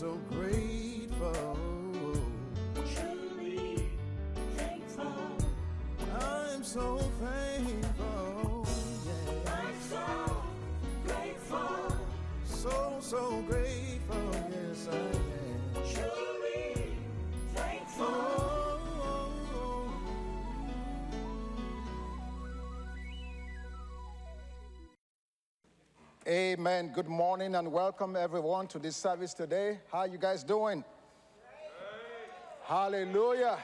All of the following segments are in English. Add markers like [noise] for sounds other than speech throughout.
so grateful. Truly thankful. I'm so thankful. Yeah. I'm so grateful. So, so grateful. Amen. Good morning and welcome everyone to this service today. How you guys doing? Hallelujah.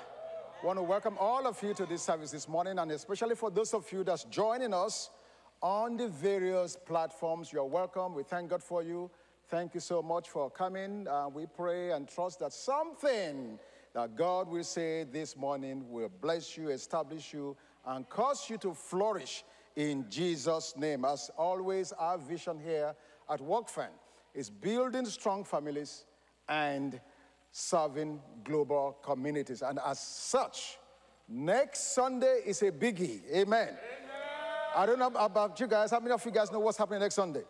Want to welcome all of you to this service this morning and especially for those of you that's joining us on the various platforms. You're welcome. We thank God for you. Thank you so much for coming. Uh, we pray and trust that something that God will say this morning will bless you, establish you, and cause you to flourish in Jesus' name. As always, our vision here at WorkFan is building strong families and serving global communities. And as such, next Sunday is a biggie. Amen. I don't know about you guys. How many of you guys know what's happening next Sunday?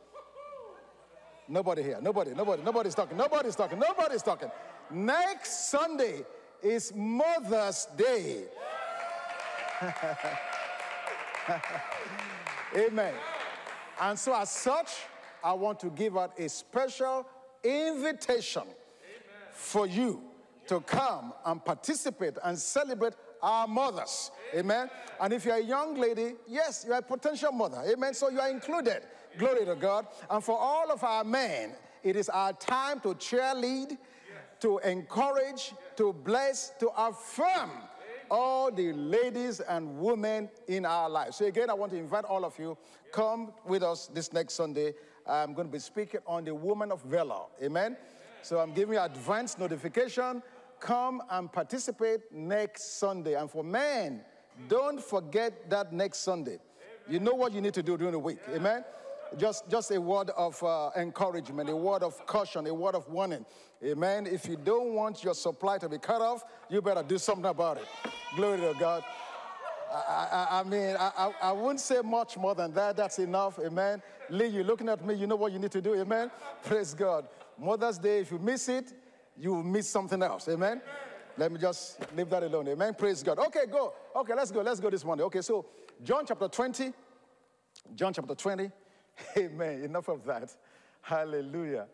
Nobody here. Nobody. Nobody. Nobody's talking. Nobody's talking. Nobody's talking. Next Sunday is Mother's Day. [laughs] [laughs] Amen. And so, as such, I want to give out a special invitation for you to come and participate and celebrate our mothers. Amen. And if you're a young lady, yes, you're a potential mother. Amen. So you are included. Glory to God. And for all of our men, it is our time to cheerlead, to encourage, to bless, to affirm all the ladies and women in our lives. So again, I want to invite all of you, come with us this next Sunday. I'm going to be speaking on the woman of valor. Amen. So I'm giving you advance notification. Come and participate next Sunday. And for men, don't forget that next Sunday. You know what you need to do during the week. Amen. Just, just a word of uh, encouragement, a word of caution, a word of warning. Amen. If you don't want your supply to be cut off, you better do something about it. Glory to God. I, I, I mean, I, I, wouldn't say much more than that. That's enough. Amen. Lee, you're looking at me. You know what you need to do. Amen. [laughs] Praise God. Mother's Day, if you miss it, you will miss something else. Amen. Let me just leave that alone. Amen. Praise God. Okay, go. Okay, let's go. Let's go this morning. Okay, so John chapter 20. John chapter 20. [laughs] Amen. Enough of that. Hallelujah.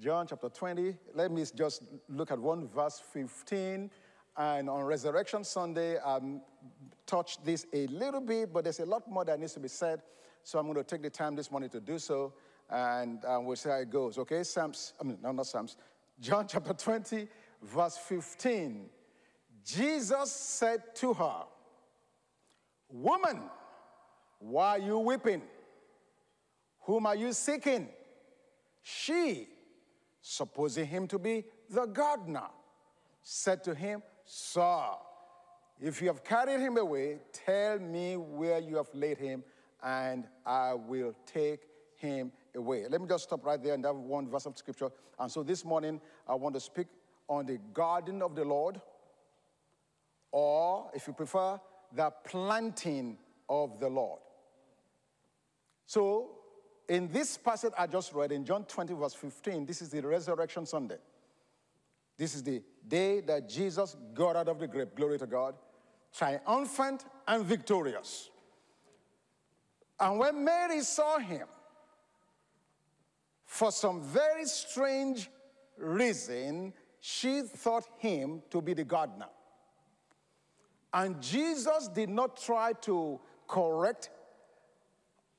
John chapter 20. Let me just look at one verse 15. And on Resurrection Sunday, I um, touched this a little bit, but there's a lot more that needs to be said. So I'm going to take the time this morning to do so, and uh, we'll see how it goes. Okay? Psalms, I mean, no, not Psalms. [laughs] John chapter 20, verse 15. Jesus said to her, Woman, why are you weeping? Whom are you seeking? She, supposing him to be the gardener, said to him, Sir, if you have carried him away, tell me where you have laid him, and I will take him away. Let me just stop right there and have one verse of scripture. And so this morning, I want to speak on the garden of the Lord, or if you prefer, the planting of the Lord. So, in this passage I just read in John 20, verse 15, this is the resurrection Sunday. This is the day that Jesus got out of the grave, glory to God, triumphant and victorious. And when Mary saw him, for some very strange reason, she thought him to be the gardener. And Jesus did not try to correct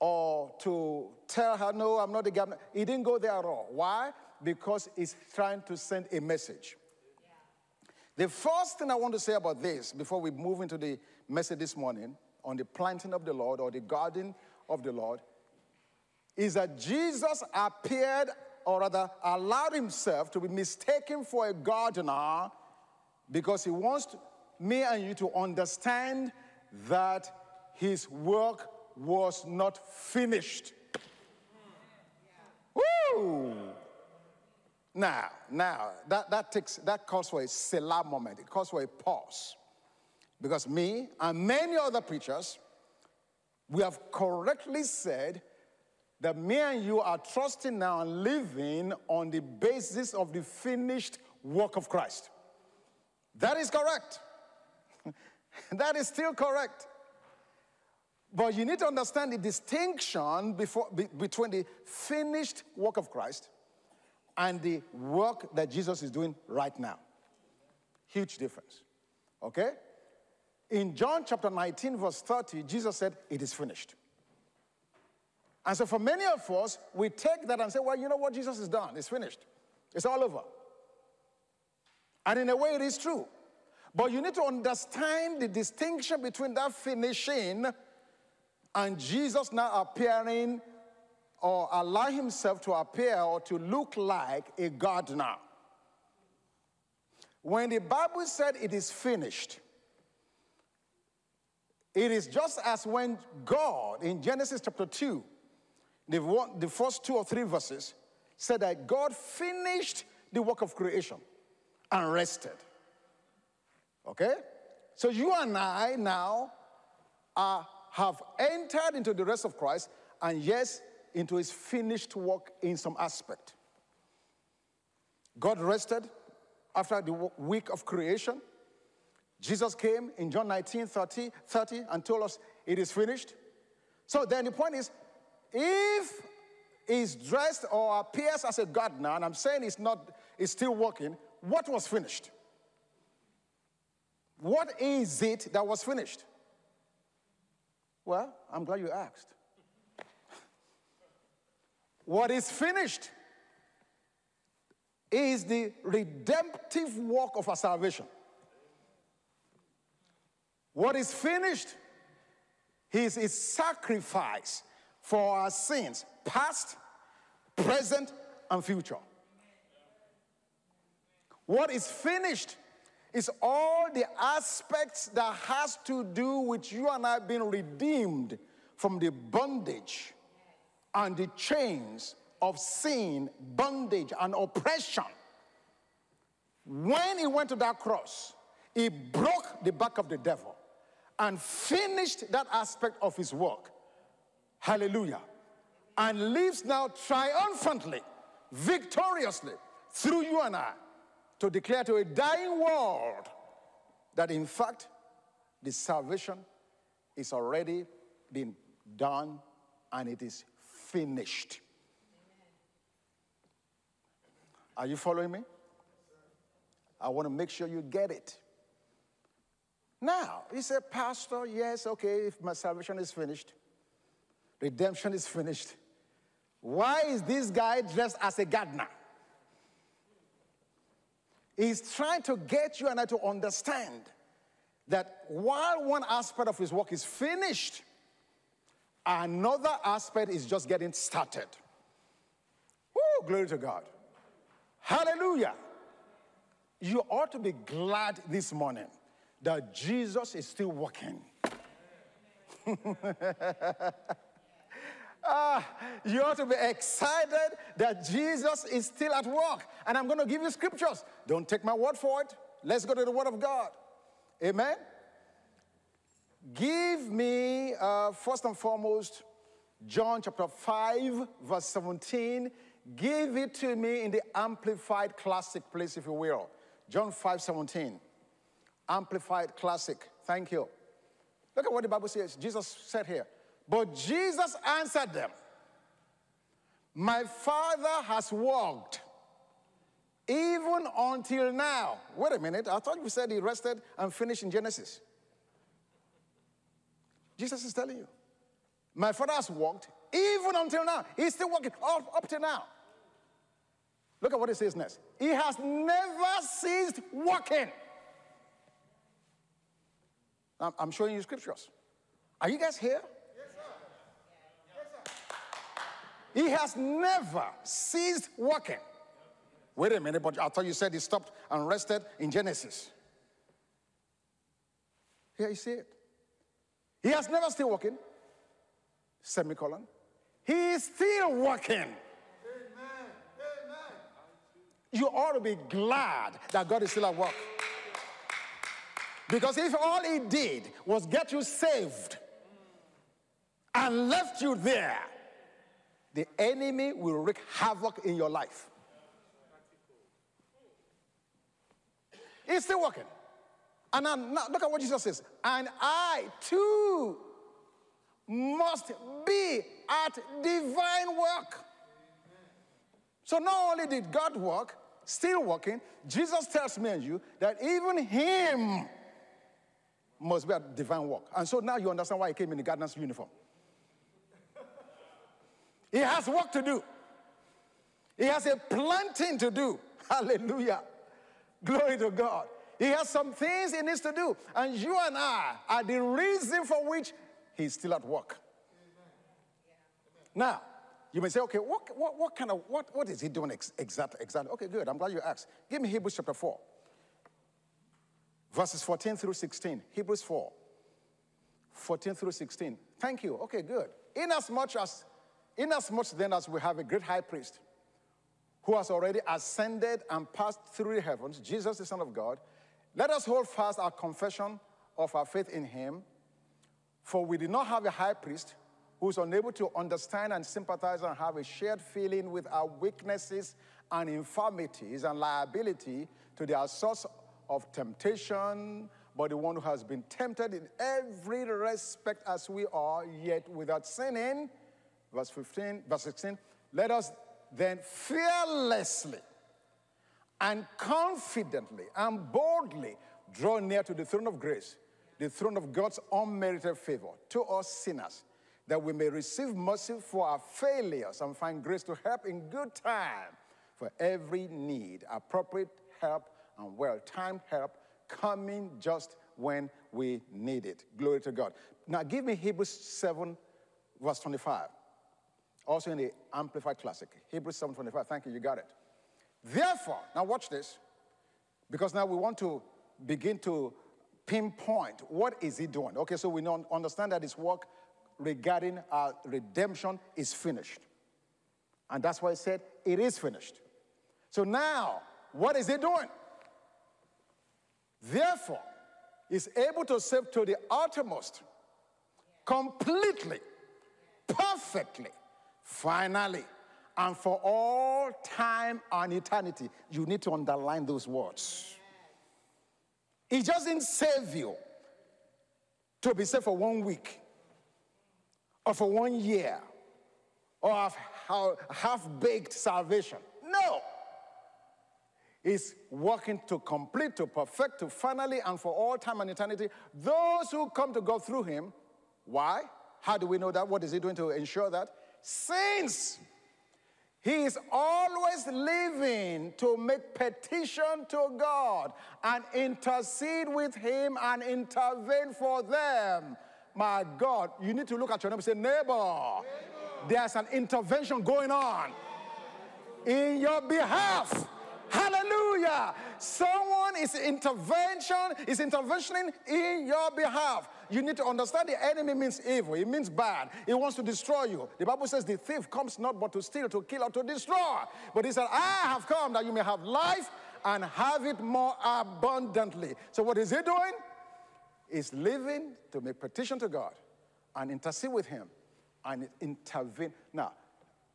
or to tell her, no, I'm not the gardener. He didn't go there at all. Why? Because he's trying to send a message. The first thing I want to say about this before we move into the message this morning on the planting of the Lord or the garden of the Lord is that Jesus appeared, or rather, allowed himself to be mistaken for a gardener because he wants me and you to understand that his work was not finished. Hmm. Woo! Now, now, that, that takes that calls for a Selah moment. It calls for a pause. Because me and many other preachers, we have correctly said that me and you are trusting now and living on the basis of the finished work of Christ. That is correct. [laughs] that is still correct. But you need to understand the distinction before, be, between the finished work of Christ and the work that Jesus is doing right now. Huge difference. Okay? In John chapter 19, verse 30, Jesus said, It is finished. And so, for many of us, we take that and say, Well, you know what? Jesus is done. It's finished. It's all over. And in a way, it is true. But you need to understand the distinction between that finishing and Jesus now appearing or allow himself to appear or to look like a God now. When the Bible said it is finished, it is just as when God in Genesis chapter 2, the, one, the first two or three verses, said that God finished the work of creation and rested. Okay? So you and I now are, have entered into the rest of Christ, and yes, into his finished work in some aspect. God rested after the week of creation. Jesus came in John 19 30, 30 and told us it is finished. So then the point is if he's dressed or appears as a now, and I'm saying it's not, it's still working, what was finished? What is it that was finished? Well, I'm glad you asked. What is finished is the redemptive work of our salvation. What is finished is his sacrifice for our sins, past, present, and future. What is finished is all the aspects that has to do with you and I being redeemed from the bondage and the chains of sin, bondage, and oppression. When he went to that cross, he broke the back of the devil and finished that aspect of his work. Hallelujah. And lives now triumphantly, victoriously through you and I to declare to a dying world that in fact the salvation is already been done and it is finished. Are you following me? I want to make sure you get it. Now, he said, Pastor, yes, okay, if my salvation is finished, redemption is finished, why is this guy dressed as a gardener? He's trying to get you and I to understand that while one aspect of his work is finished, Another aspect is just getting started. Woo, glory to God. Hallelujah. You ought to be glad this morning that Jesus is still working. [laughs] ah, you ought to be excited that Jesus is still at work. And I'm going to give you scriptures. Don't take my word for it. Let's go to the Word of God. Amen. Give me, uh, first and foremost, John chapter 5, verse 17. Give it to me in the Amplified Classic, please, if you will. John 5, 17. Amplified Classic. Thank you. Look at what the Bible says. Jesus said here. But Jesus answered them, My Father has worked even until now. Wait a minute. I thought you said he rested and finished in Genesis. Jesus is telling you. My father has worked even until now. He's still working up, up to now. Look at what he says next. He has never ceased working. I'm, I'm showing you scriptures. Are you guys here? Yes, sir. Yes, sir. He has never ceased working. Wait a minute, but I thought you said he stopped and rested in Genesis. Here you see it. He has never still working. Semicolon. He is still working. Amen. Amen. You ought to be glad that God is still at work. Because if all he did was get you saved and left you there, the enemy will wreak havoc in your life. It's still working. And now, look at what Jesus says. And I too must be at divine work. So not only did God work, still working, Jesus tells me and you that even him must be at divine work. And so now you understand why he came in the gardener's uniform. He has work to do. He has a planting to do. Hallelujah. Glory to God. He has some things he needs to do. And you and I are the reason for which he's still at work. Now, you may say, okay, what, what, what kind of, what, what is he doing ex- exactly, exactly? Okay, good. I'm glad you asked. Give me Hebrews chapter 4, verses 14 through 16. Hebrews 4, 14 through 16. Thank you. Okay, good. Inasmuch as, inasmuch then as we have a great high priest who has already ascended and passed through the heavens, Jesus, the Son of God, let us hold fast our confession of our faith in him. For we did not have a high priest who is unable to understand and sympathize and have a shared feeling with our weaknesses and infirmities and liability to the source of temptation, but the one who has been tempted in every respect as we are, yet without sinning. Verse 15, verse 16. Let us then fearlessly and confidently and boldly draw near to the throne of grace, the throne of God's unmerited favor to us sinners, that we may receive mercy for our failures and find grace to help in good time for every need, appropriate help and well timed help coming just when we need it. Glory to God. Now give me Hebrews 7, verse 25. Also in the Amplified Classic. Hebrews 7:25. Thank you, you got it. Therefore, now watch this, because now we want to begin to pinpoint what is he doing. Okay, so we know, understand that his work regarding our redemption is finished. And that's why he said, it is finished. So now, what is he doing? Therefore, is able to save to the uttermost, completely, perfectly, finally, and for all time and eternity. You need to underline those words. He didn't save you to be saved for one week or for one year or have half baked salvation. No. He's working to complete, to perfect, to finally, and for all time and eternity. Those who come to God through him. Why? How do we know that? What is he doing to ensure that? Since he is always living to make petition to God and intercede with Him and intervene for them. My God, you need to look at your neighbor and say, neighbor, neighbor. there's an intervention going on in your behalf. Hallelujah. Someone is intervention, is interventioning in your behalf. You need to understand the enemy means evil. It means bad. It wants to destroy you. The Bible says the thief comes not but to steal, to kill, or to destroy. But he said, I have come that you may have life and have it more abundantly. So what is he doing? He's living to make petition to God and intercede with him and intervene. Now,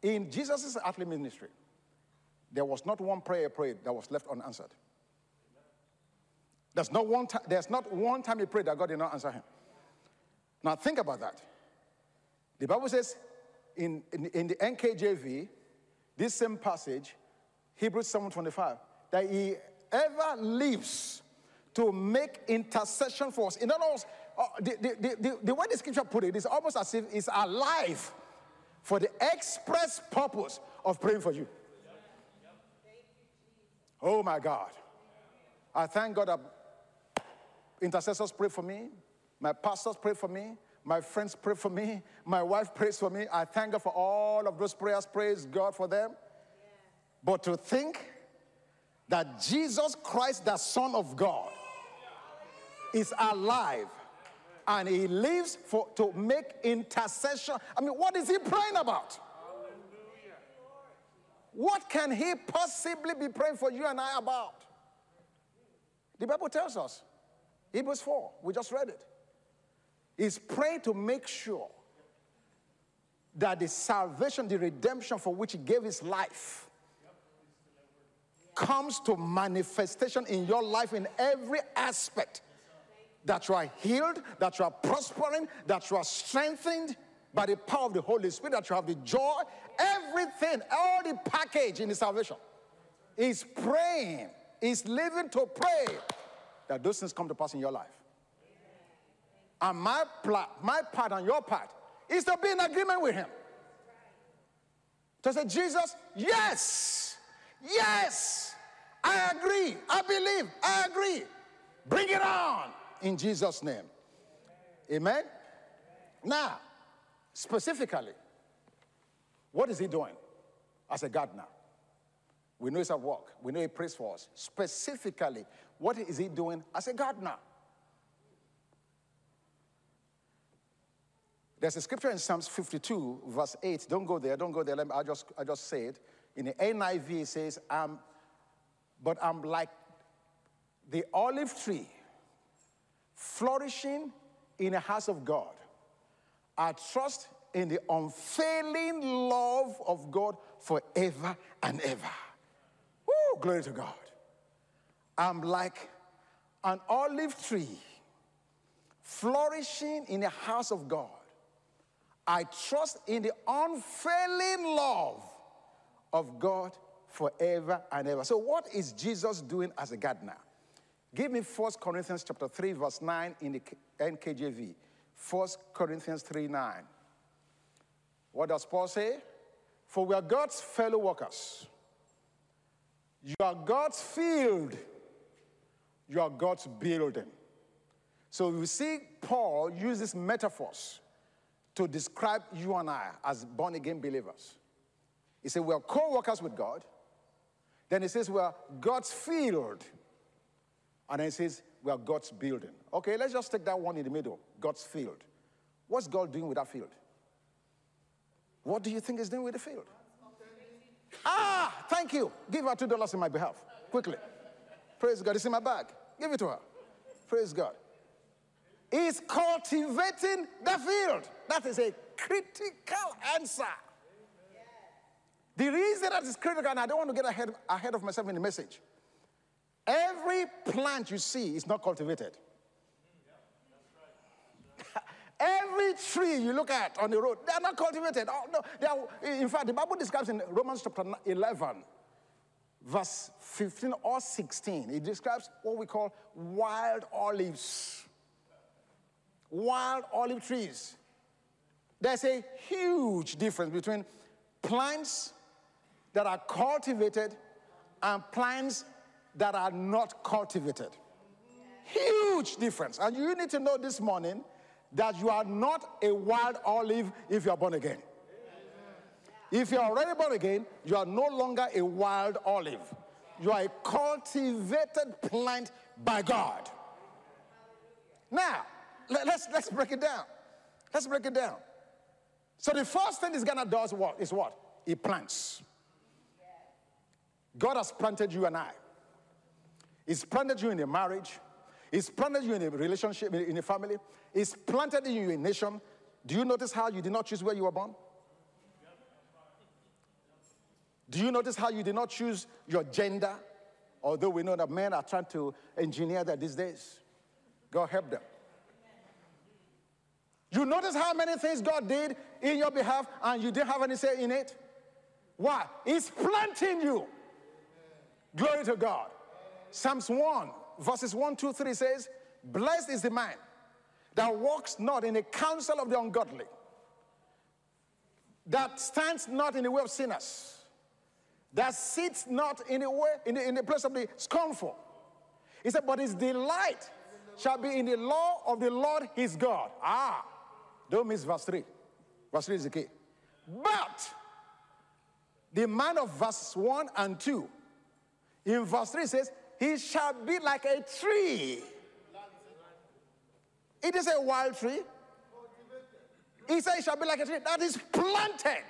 in Jesus' earthly ministry, there was not one prayer prayed that was left unanswered. There's not one, time, there's not one time he prayed that God did not answer him. Now think about that. The Bible says in, in, in the NKJV, this same passage, Hebrews 7:25, that he ever lives to make intercession for us. In other words, uh, the, the, the, the way the scripture put it is almost as if it's alive for the express purpose of praying for you. Oh my God. I thank God that intercessors pray for me, my pastors pray for me, my friends pray for me, my wife prays for me. I thank God for all of those prayers. Praise God for them. But to think that Jesus Christ, the Son of God, is alive and he lives for, to make intercession. I mean, what is he praying about? What can he possibly be praying for you and I about? The Bible tells us, Hebrews 4, we just read it. He's praying to make sure that the salvation, the redemption for which he gave his life, comes to manifestation in your life in every aspect. That you are healed, that you are prospering, that you are strengthened by the power of the Holy Spirit, that you have the joy, everything, all the package in the salvation. Is praying, is living to pray that those things come to pass in your life. And my, pla- my part and your part is to be in agreement with him. To say, Jesus, yes, yes, I agree, I believe, I agree. Bring it on in Jesus' name. Amen. Now, specifically, what is he doing as a gardener? We know he's at work. We know he prays for us. Specifically, what is he doing as a gardener? There's a scripture in Psalms 52, verse 8. Don't go there, don't go there. Let me, I'll, just, I'll just say it. In the NIV, it says, I'm, But I'm like the olive tree flourishing in the house of God. I trust in the unfailing love of God forever and ever. Woo, glory to God. I'm like an olive tree flourishing in the house of God. I trust in the unfailing love of God forever and ever. So, what is Jesus doing as a gardener? Give me 1 Corinthians chapter 3, verse 9 in the NKJV. 1 Corinthians 3 9. What does Paul say? For we are God's fellow workers. You are God's field. You are God's building. So we see Paul use these metaphors to describe you and I as born again believers. He said, We are co workers with God. Then he says, We are God's field. And then he says, We are God's building. Okay, let's just take that one in the middle God's field. What's God doing with that field? What do you think He's doing with the field? Ah, thank you. Give her two dollars in my behalf. Quickly. Praise God. It's in my bag. Give it to her. Praise God is cultivating the field. That is a critical answer. The reason that is critical, and I don't want to get ahead, ahead of myself in the message, every plant you see is not cultivated. Every tree you look at on the road, they are not cultivated. Oh, no, they are, in fact, the Bible describes in Romans chapter 11, verse 15 or 16, it describes what we call wild olives wild olive trees. There's a huge difference between plants that are cultivated and plants that are not cultivated. Huge difference. And you need to know this morning that you are not a wild olive if you are born again. If you are already born again, you are no longer a wild olive. You are a cultivated plant by God. Now, let's, let's break it down. Let's break it down. So the first thing this gardener does what is what? He plants. God has planted you and I. He's planted you in a marriage. He's planted you in a relationship, in a family. He's planted in you in a nation. Do you notice how you did not choose where you were born? Do you notice how you did not choose your gender? Although we know that men are trying to engineer that these days. God help them. You notice how many things God did in your behalf and you didn't have any say in it? Why? He's planting you. Glory to God. Psalms 1, verses 1, 2, 3 says, Blessed is the man that walks not in the counsel of the ungodly, that stands not in the way of sinners, that sits not in the way in the, in the place of the scornful. He said, But his delight shall be in the law of the Lord his God. Ah, don't miss verse 3. Verse 3 is the key. But the man of verse 1 and 2, in verse 3 says, He shall be like a tree. It is a wild tree. He said, He shall be like a tree that is planted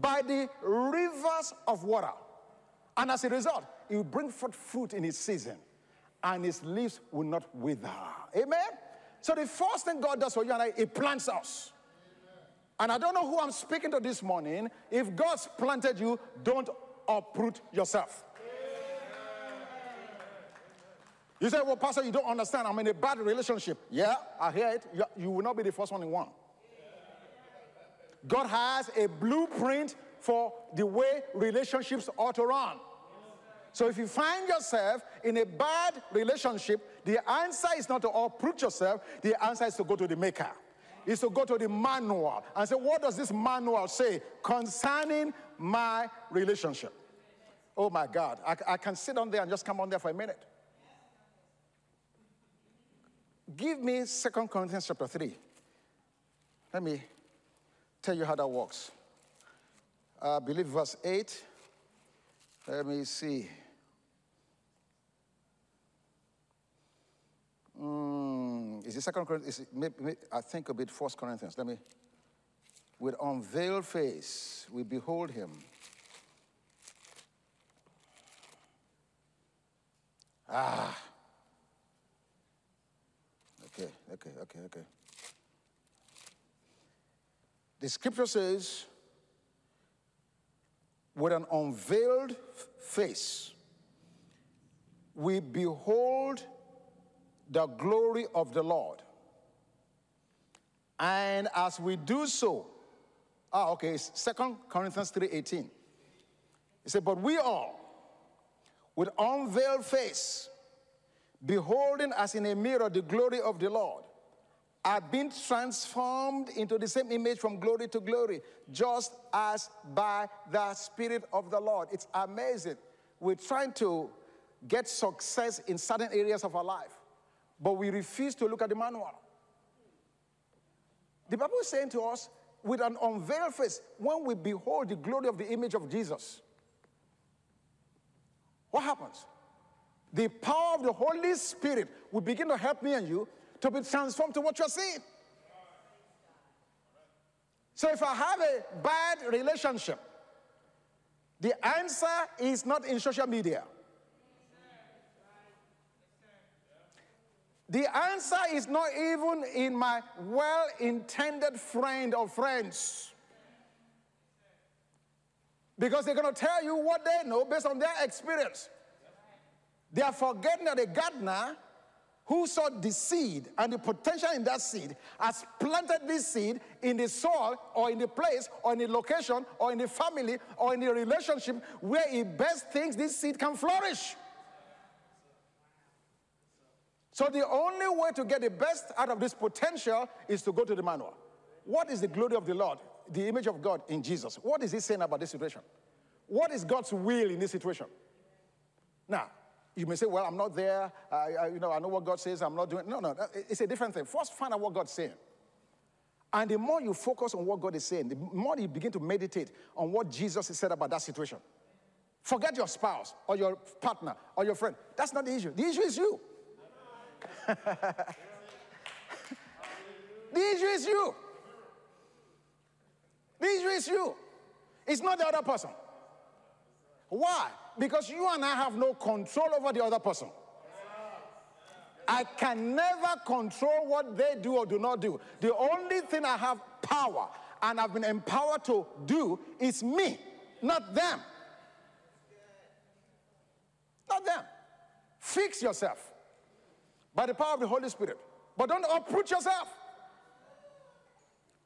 by the rivers of water. And as a result, he will bring forth fruit in his season, and his leaves will not wither. Amen? So the first thing God does for you and I, He plants us. And I don't know who I'm speaking to this morning. If God's planted you, don't uproot yourself. You say, Well, Pastor, you don't understand. I'm in a bad relationship. Yeah, I hear it. You, will not be the first one in one. God has a blueprint for the way relationships ought to run. So if you find yourself in a bad relationship, the answer is not to uproot yourself, the answer is to go to the maker. Is to go to the manual and say, what does this manual say concerning my relationship? Oh my God, I, I can sit on there and just come on there for a minute. Give me Second Corinthians chapter 3. Let me tell you how that works. I believe verse 8. Let me see. Mm, is it Second Corinthians? It, I think a bit First Corinthians. Let me. With unveiled face, we behold him. Ah. Okay, okay, okay, okay. The scripture says, with an unveiled face, we behold the glory of the Lord. And as we do so, ah, okay, Second Corinthians 3:18. He said, But we all, with unveiled face, beholding as in a mirror the glory of the Lord, are being transformed into the same image from glory to glory, just as by the Spirit of the Lord. It's amazing. We're trying to get success in certain areas of our life, but we refuse to look at the manual. The Bible is saying to us, with an unveiled face, when we behold the glory of the image of Jesus, what happens? The power of the Holy Spirit will begin to help me and you to be transformed to what you're seeing. So if I have a bad relationship, the answer is not in social media. The answer is not even in my well intended friend or friends. Because they're going to tell you what they know based on their experience. They are forgetting that a gardener who sowed the seed and the potential in that seed has planted this seed in the soil or in the place or in the location or in the family or in the relationship where he best thinks this seed can flourish. So the only way to get the best out of this potential is to go to the manual. What is the glory of the Lord? The image of God in Jesus. What is he saying about this situation? What is God's will in this situation? Now, you may say, well, I'm not there. I, I, you know, I know what God says. I'm not doing. No, no, it's a different thing. First, find out what God's saying. And the more you focus on what God is saying, the more you begin to meditate on what Jesus said about that situation. Forget your spouse or your partner or your friend. That's not the issue. The issue is you. [laughs] the issue is you. The issue is you. It's not the other person. Why? Because you and I have no control over the other person. I can never control what they do or do not do. The only thing I have power and I've been empowered to do is me, not them. Not them. Fix yourself by the power of the Holy Spirit. But don't uproot yourself.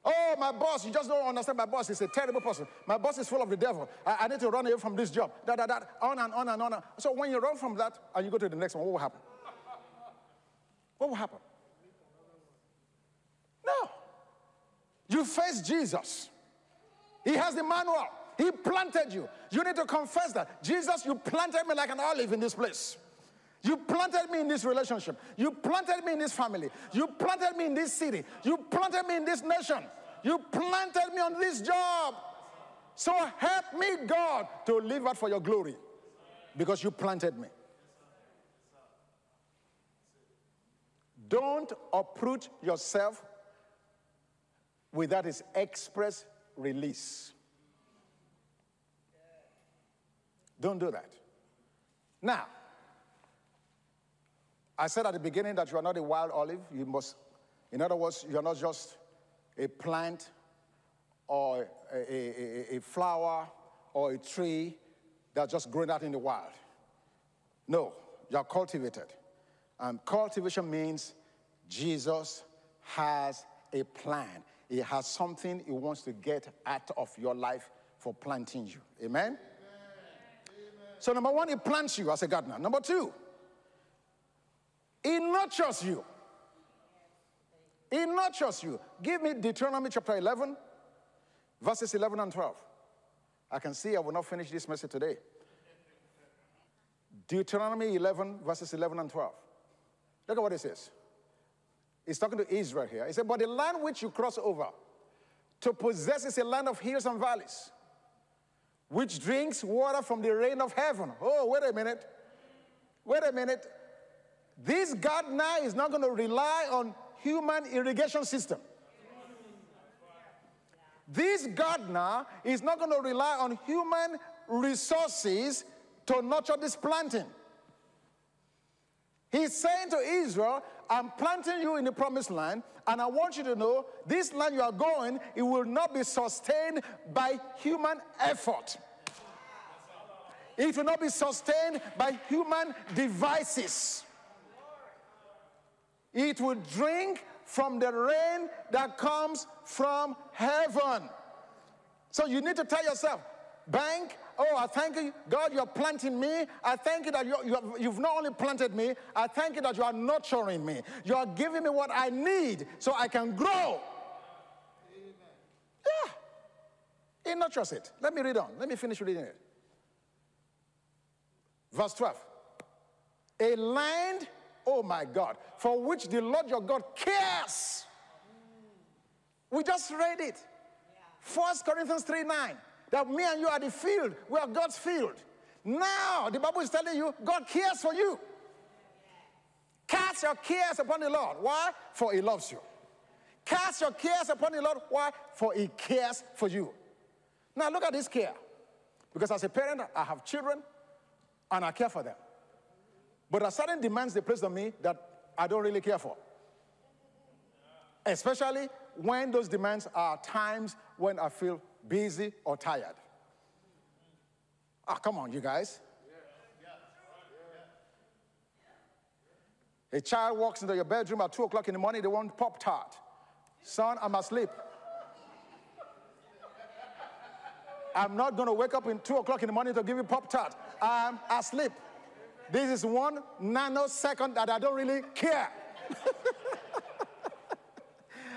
Oh, my boss, you just don't understand. My boss is a terrible person. My boss is full of the devil. I, I need to run away from this job. Da, da, da, on and on and on. So when you run from that and you go to the next one, what will happen? What will happen? No. You face Jesus. He has the manual. He planted you. You need to confess that. Jesus, you planted me like an olive in this place. You planted me in this relationship. You planted me in this family. You planted me in this city. You planted me in this nation. You planted me on this job. So help me, God, to live out for your glory because you planted me. Don't uproot yourself without his express release. Don't do that. Now, I said at the beginning that you are not a wild olive. You must, in other words, you are not just a plant or a, a, a- flower or a tree that's just growing out in the wild. No, you are cultivated. And cultivation means Jesus has a plan. He has something he wants to get out of your life for planting you. Amen? So, number one, he plants you as a gardener. Number two, he nurtures you. He nurtures you. Give me Deuteronomy chapter 11, verses 11 and 12. I can see I will not finish this message today. Deuteronomy 11, verses 11 and 12. Look at what it says. He's talking to Israel here. He said, But the land which you cross over to possess is a land of hills and valleys, which drinks water from the rain of heaven. Oh, wait a minute. Wait a minute. This gardener is not going to rely on human irrigation system. This gardener is not going to rely on human resources to nurture this planting. He's saying to Israel, I'm planting you in the promised land, and I want you to know this land you are going, it will not be sustained by human effort. It will not be sustained by human devices. It will drink from the rain that comes from heaven. So you need to tell yourself, bank, oh, I thank you, God, you're planting me. I thank you that you you have, you've not only planted me, I thank you that you are nurturing me. You are giving me what I need so I can grow. Yeah. He nurtures it. Let me read on. Let me finish reading it. Verse 12. A land, oh my God, for which the Lord your God cares. We just read it. First Corinthians 3 9. That me and you are the field. We are God's field. Now, the Bible is telling you God cares for you. Cast your cares upon the Lord. Why? For He loves you. Cast your cares upon the Lord. Why? For He cares for you. Now, look at this care. Because as a parent, I have children and I care for them. But there are certain demands they place on me that I don't really care for. Especially when those demands are times when I feel busy or tired. Ah, come on, you guys. A child walks into your bedroom at 2 o'clock in the morning, they want Pop Tart. Son, I'm asleep. I'm not going to wake up in 2 o'clock in the morning to give you Pop Tart. I'm asleep. This is one nanosecond that I don't really care. [laughs]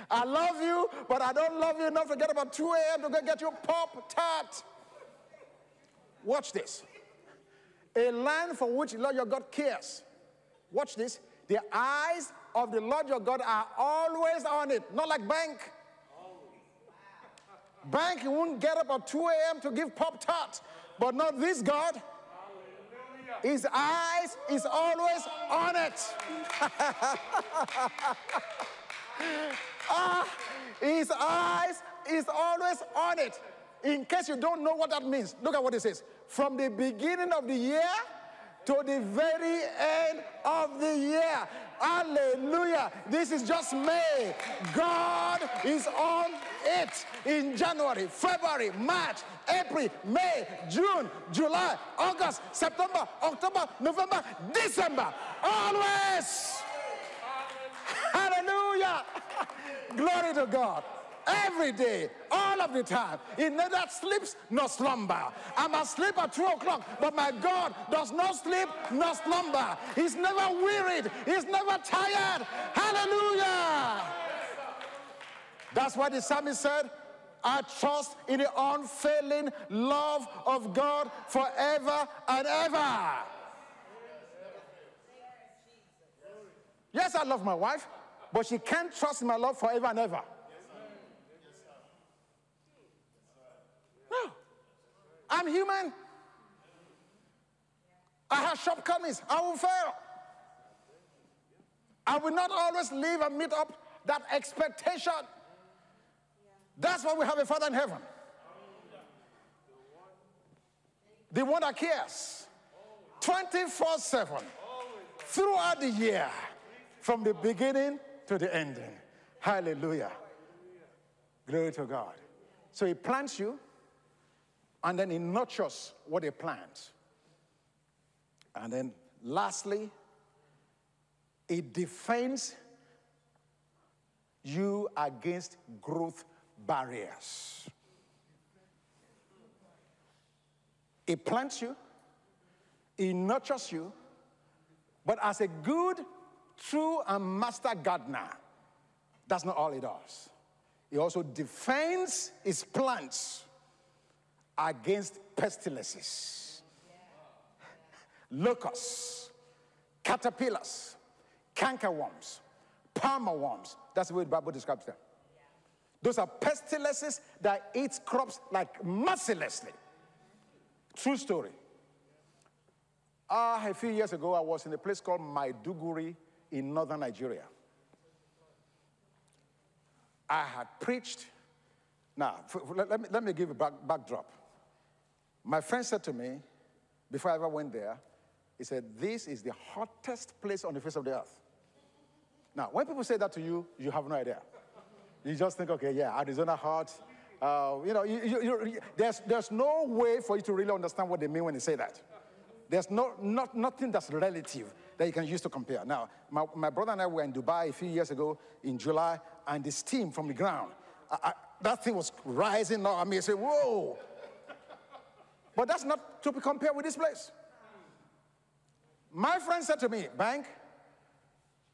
I love you, but I don't love you enough to get up at 2 a.m. to go get you Pop Tart. Watch this. A land for which the Lord your God cares. Watch this. The eyes of the Lord your God are always on it, not like bank. Bank, won't get up at 2 a.m. to give Pop Tart, but not this God. His eyes is always on it. [laughs] ah, his eyes is always on it. In case you don't know what that means, look at what it says. From the beginning of the year to the very end of the year. Hallelujah. This is just May. God is on it in January, February, March, April, May, June, July, August, September, October, November, December. Always. Hallelujah. [laughs] Glory to God. Every day, all of the time. He neither sleeps nor slumber. I'm sleep at 2 o'clock, but my God does not sleep nor slumber. He's never wearied, he's never tired. Hallelujah. That's why the psalmist said, I trust in the unfailing love of God forever and ever. Yes, I love my wife, but she can't trust in my love forever and ever. I'm human. I have shortcomings. I will fail. I will not always live and meet up that expectation. That's why we have a Father in heaven. The one that cares 24 7 throughout the year, from the beginning to the ending. Hallelujah. Glory to God. So he plants you, and then he nurtures what he plants. And then lastly, it defends you against growth barriers. It plants you, it nurtures you, but as a good, true, and master gardener, that's not all it does. It also defends its plants against pestilences, locusts, caterpillars, cankerworms, palmer worms. That's the way the Bible describes them. Those are pestilences that eat crops like mercilessly. True story. Uh, a few years ago, I was in a place called Maiduguri in northern Nigeria. I had preached. Now, let me, let me give a back, backdrop. My friend said to me, before I ever went there, he said, This is the hottest place on the face of the earth. Now, when people say that to you, you have no idea. You just think, okay, yeah, Arizona hot. Uh, you know, you, you, you, there's, there's no way for you to really understand what they mean when they say that. There's no, not, nothing that's relative that you can use to compare. Now, my, my brother and I were in Dubai a few years ago in July, and the steam from the ground, I, I, that thing was rising up. I mean, I said, whoa. But that's not to be compared with this place. My friend said to me, Bank,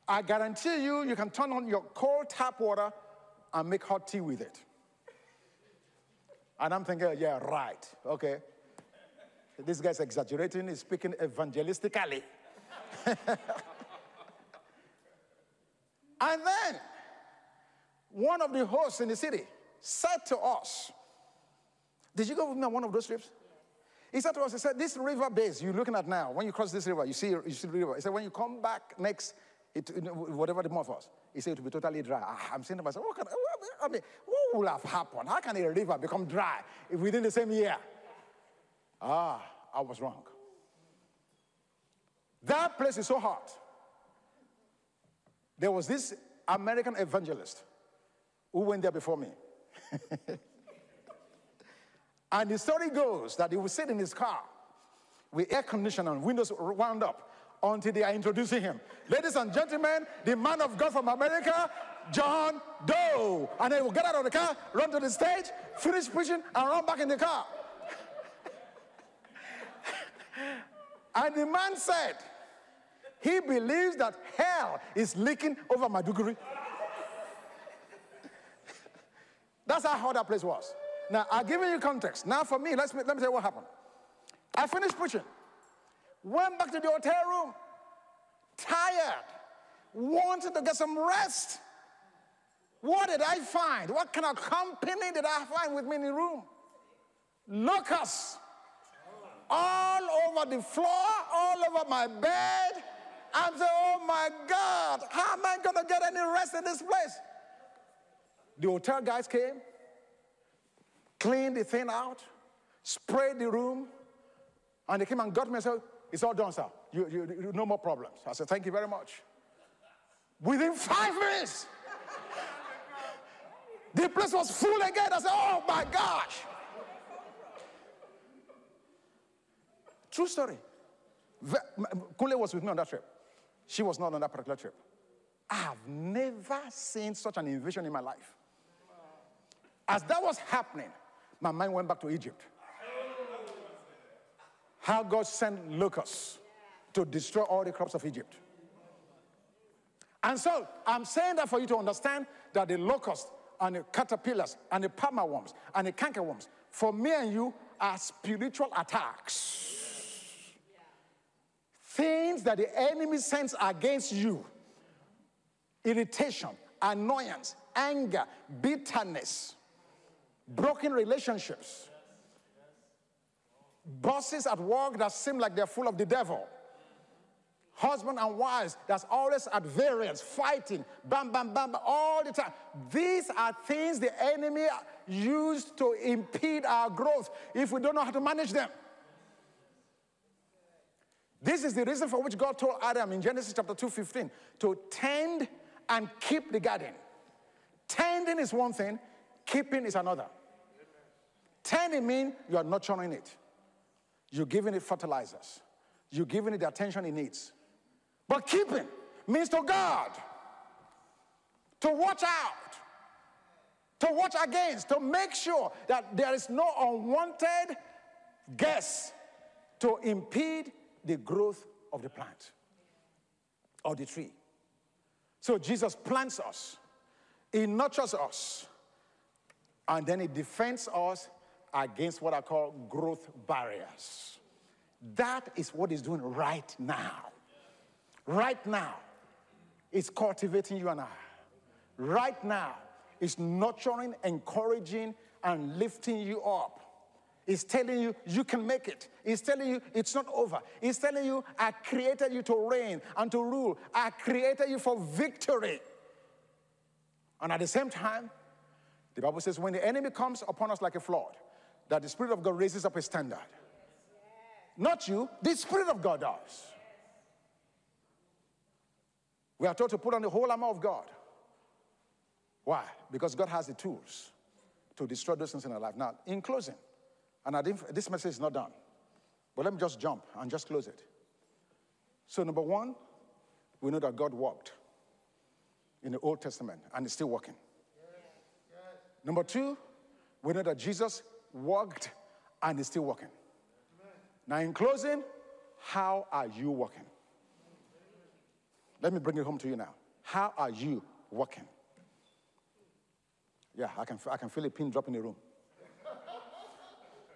I guarantee you, you can turn on your cold tap water and make hot tea with it. And I'm thinking, yeah, right, okay. This guy's exaggerating, he's speaking evangelistically. [laughs] and then, one of the hosts in the city said to us, Did you go with me on one of those trips? He said to us, He said, This river base you're looking at now, when you cross this river, you see, you see the river. He said, When you come back next, it, whatever the month was, he said it will be totally dry. Ah, I'm saying to myself, what can, I mean, what will have happened? How can a river become dry if within the same year? Ah, I was wrong. That place is so hot. There was this American evangelist who went there before me. [laughs] and the story goes that he would sit in his car with air conditioning and windows wound up until they are introducing him. Ladies and gentlemen, the man of God from America, John Doe. And he will get out of the car, run to the stage, finish preaching, and run back in the car. [laughs] and the man said, he believes that hell is leaking over Maiduguri. [laughs] That's how hot that place was. Now, I've given you context. Now, for me, let's, let me tell you what happened. I finished preaching, went back to the hotel room, tired, wanted to get some rest. What did I find? What kind of company did I find with me in the room? Locusts all over the floor, all over my bed. I'm saying, oh my God, how am I going to get any rest in this place? The hotel guys came, cleaned the thing out, sprayed the room, and they came and got me and said, It's all done, sir. You, you, you- no more problems. I said, Thank you very much. Within five minutes, the place was full again. I said, Oh my gosh. True story. Kunle was with me on that trip. She was not on that particular trip. I have never seen such an invasion in my life. As that was happening, my mind went back to Egypt. How God sent locusts to destroy all the crops of Egypt. And so I'm saying that for you to understand that the locusts and the caterpillars and the palmer worms and the cankerworms, for me and you, are spiritual attacks. Things that the enemy sends against you irritation, annoyance, anger, bitterness, broken relationships, bosses at work that seem like they're full of the devil, husband and wives that's always at variance, fighting, bam, bam, bam, bam, all the time. These are things the enemy used to impede our growth if we don't know how to manage them. This is the reason for which God told Adam in Genesis chapter 2:15 to tend and keep the garden. Tending is one thing, keeping is another. Tending means you are nurturing it. You're giving it fertilizers. You're giving it the attention it needs. But keeping means to guard, to watch out, to watch against, to make sure that there is no unwanted guest to impede the growth of the plant or the tree. So Jesus plants us, He nurtures us, and then He defends us against what I call growth barriers. That is what He's doing right now. Right now, it's cultivating you and I. Right now, it's nurturing, encouraging, and lifting you up. It's telling you you can make it. It's telling you it's not over. It's telling you I created you to reign and to rule. I created you for victory. And at the same time, the Bible says when the enemy comes upon us like a flood, that the Spirit of God raises up a standard. Not you, the Spirit of God does. We are told to put on the whole armor of God. Why? Because God has the tools to destroy those things in our life. Now, in closing, and I didn't, this message is not done, but let me just jump and just close it. So, number one, we know that God walked in the Old Testament and is still working. Number two, we know that Jesus walked and is still working. Now, in closing, how are you working? Let me bring it home to you now. How are you working? Yeah, I can, I can feel a pin drop in the room.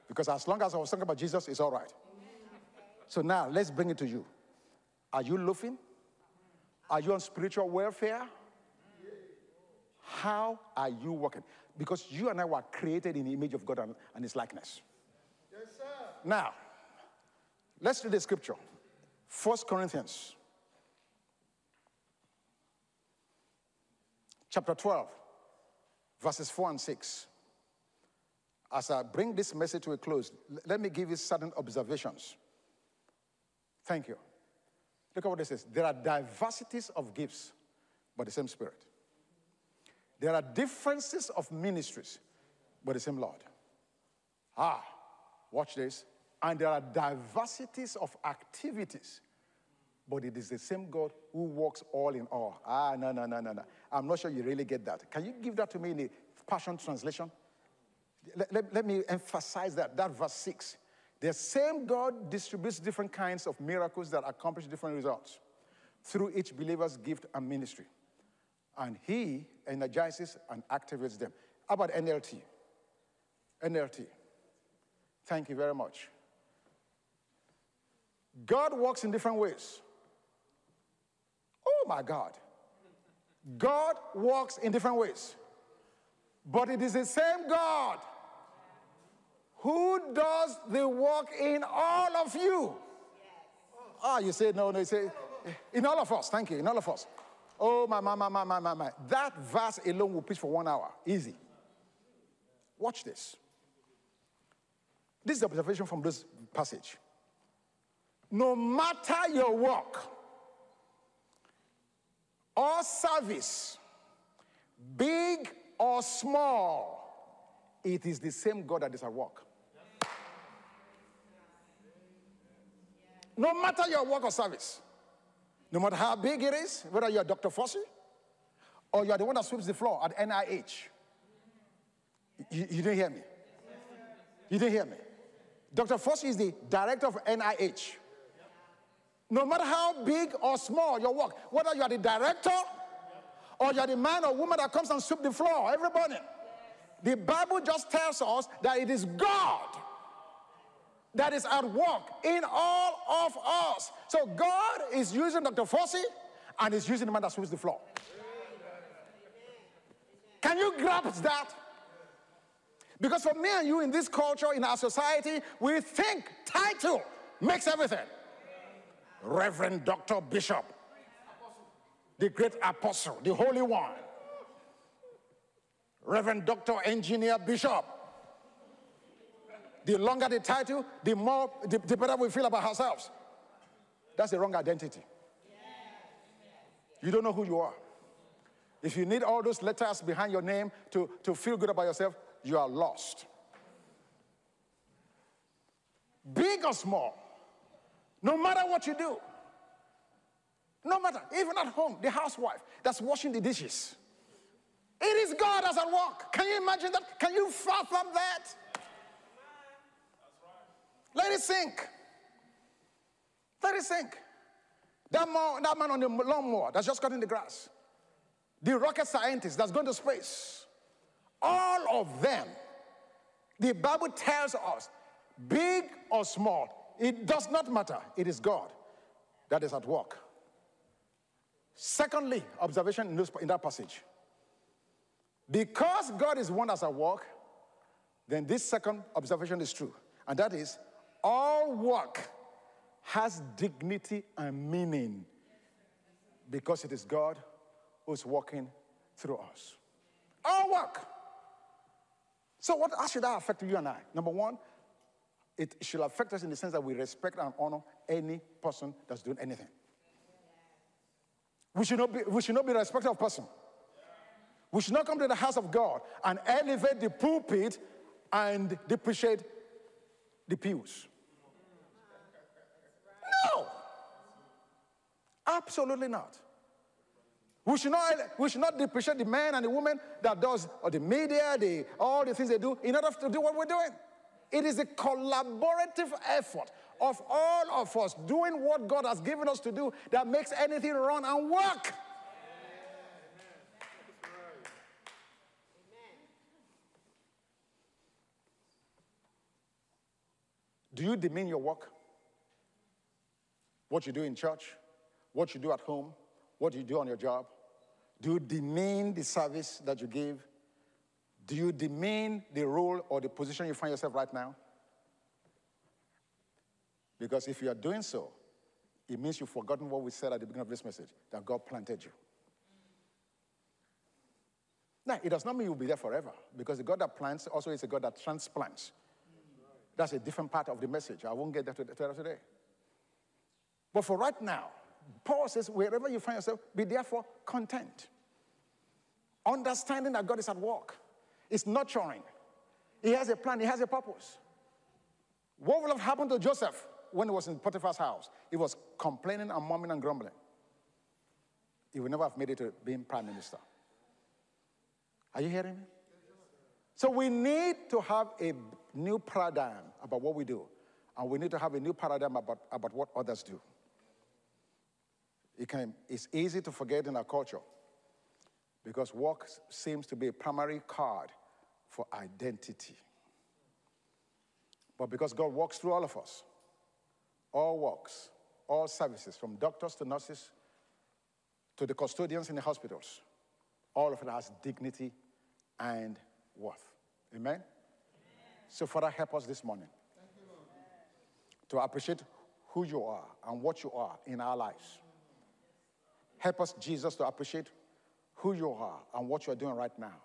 Because as long as I was talking about Jesus, it's all right. So now let's bring it to you. Are you loafing? Are you on spiritual welfare? How are you working? Because you and I were created in the image of God and, and His likeness. Yes, sir. Now, let's read the scripture. First Corinthians, chapter 12, verses 4 and 6. As I bring this message to a close, let me give you certain observations. Thank you. Look at what it says. There are diversities of gifts, but the same Spirit. There are differences of ministries, but the same Lord. Ah, watch this. And there are diversities of activities, but it is the same God who works all in all. Ah, no, no, no, no, no. I'm not sure you really get that. Can you give that to me in the Passion Translation? Let, let- let me emphasize that, that verse 6. The same God distributes different kinds of miracles that accomplish different results through each believer's gift and ministry. And He energizes and activates them. How about NLT? NLT. Thank you very much. God works in different ways. Oh my God. God works in different ways. But it is the same God who does the work in all of you. Ah, you say no, no, you say in all of us. Thank you, in all of us. Oh my, my, my, my, my, my, my. That verse alone will preach for one hour. Easy. Watch this. This is the observation from this passage. No matter your work or service, big or small, it is the same God that is at work. No matter your work or service, no matter how big it is, whether you're Dr. Fauci or you're the one that sweeps the floor at NIH, you, you didn't hear me. You didn't hear me. Dr. Fauci is the director of NIH. No matter how big or small your work, whether you are the director or you're the man or woman that comes and sweep the floor every morning, the Bible just tells us that it is God that is at work in all of us. So God is using Dr. Fauci and is using the man that sweeps the floor. Can you grasp that? Because for me and you in this culture, in our society, we think title makes everything. Reverend Dr. Bishop, the great apostle, the holy one. Reverend Dr. Engineer Bishop. The longer the title, the more the, the better we feel about ourselves. That's the wrong identity. You don't know who you are. If you need all those letters behind your name to, to feel good about yourself, you are lost. big or small, no matter what you do, no matter, even at home, the housewife that's washing the dishes. It is God that's at work. Can you imagine that? Can you fathom that? Let it sink. Let it sink. That man, that man on the lawnmower that's just cutting the grass, the rocket scientist that's going to space, all of them, the Bible tells us, big or small, it does not matter. It is God that is at work. Secondly, observation in, this, in that passage. Because God is one that's at work, then this second observation is true. And that is, all work has dignity and meaning because it is God who's working through us. All work. So, what how should that affect you and I? Number one, it should affect us in the sense that we respect and honor any person that's doing anything. We should not be, we should not be respectful of person. We should not come to the house of God and elevate the pulpit and depreciate the pews. No. Absolutely not. We should not, we should not depreciate the man and the woman that does or the media, the, all the things they do in order to do what we're doing. It is a collaborative effort of all of us doing what God has given us to do that makes anything run and work. Do you demean your work? What you do in church? What you do at home? What you do on your job? Do you demean the service that you give? Do you demean the role or the position you find yourself right now? Because if you are doing so, it means you've forgotten what we said at the beginning of this message that God planted you. Now, it does not mean you'll be there forever because the God that plants also is a God that transplants. That's a different part of the message. I won't get there today. But for right now, Paul says, wherever you find yourself, be therefore content. Understanding that God is at work, it's nurturing. He has a plan, He has a purpose. What would have happened to Joseph when he was in Potiphar's house? He was complaining and mumbling and grumbling. He would never have made it to being prime minister. Are you hearing me? So we need to have a new paradigm about what we do, and we need to have a new paradigm about, about what others do. It can, it's easy to forget in our culture because work seems to be a primary card for identity. But because God works through all of us, all works, all services, from doctors to nurses to the custodians in the hospitals, all of it has dignity and worth. Amen? Amen. So, Father, help us this morning to appreciate who you are and what you are in our lives. Help us, Jesus, to appreciate who you are and what you are doing right now.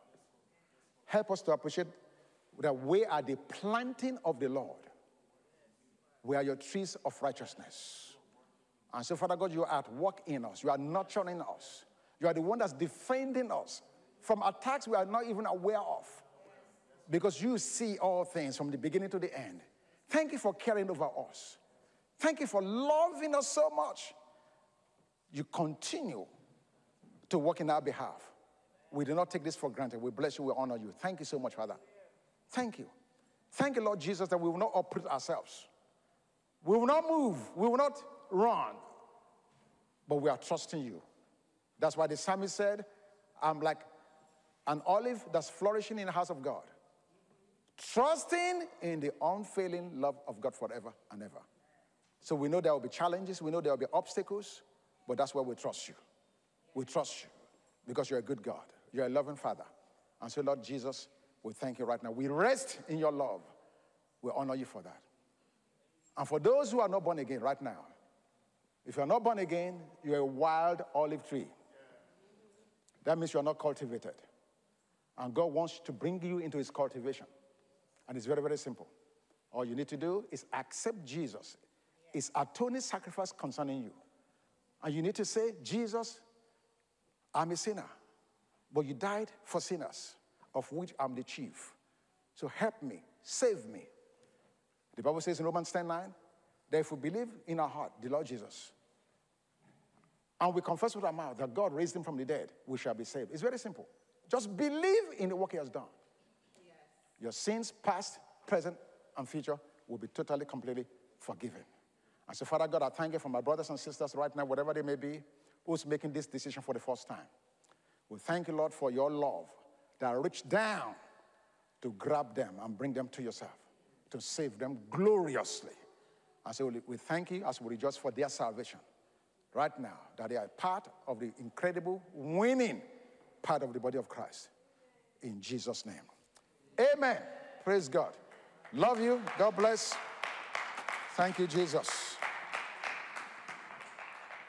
Help us to appreciate that we are the planting of the Lord. We are your trees of righteousness. And so, Father God, you are at work in us. You are nurturing us. You are the one that's defending us from attacks we are not even aware of. Because you see all things from the beginning to the end. Thank you for caring over us. Thank you for loving us so much. You continue to work in our behalf. We do not take this for granted. We bless you, we honor you. Thank you so much, Father. Thank you. Thank you, Lord Jesus, that we will not uproot ourselves. We will not move. We will not run. But we are trusting you. That's why the psalmist said, I'm like an olive that's flourishing in the house of God, trusting in the unfailing love of God forever and ever. So we know there will be challenges, we know there will be obstacles, but that's where we trust you. We trust you because you're a good God, you're a loving Father. And so, Lord Jesus, we thank you right now. We rest in your love. We honor you for that. And for those who are not born again right now, if you're not born again, you're a wild olive tree. That means you're not cultivated. And God wants to bring you into his cultivation. And it's very, very simple. All you need to do is accept Jesus, his atoning sacrifice concerning you. And you need to say, Jesus, I'm a sinner, but you died for sinners, of which I'm the chief. So help me, save me. The Bible says in Romans 10 9, that if we believe in our heart the Lord Jesus, and we confess with our mouth that God raised him from the dead, we shall be saved. It's very simple. Just believe in the work he has done. Your sins, past, present, and future, will be totally, completely forgiven. And so, Father God, I thank you for my brothers and sisters right now, whatever they may be, who's making this decision for the first time. We thank you, Lord, for your love that reached down to grab them and bring them to yourself, to save them gloriously. And so we thank you as we rejoice for their salvation right now, that they are part of the incredible winning part of the body of Christ. In Jesus' name. Amen. Praise God. Love you. God bless. Thank you, Jesus.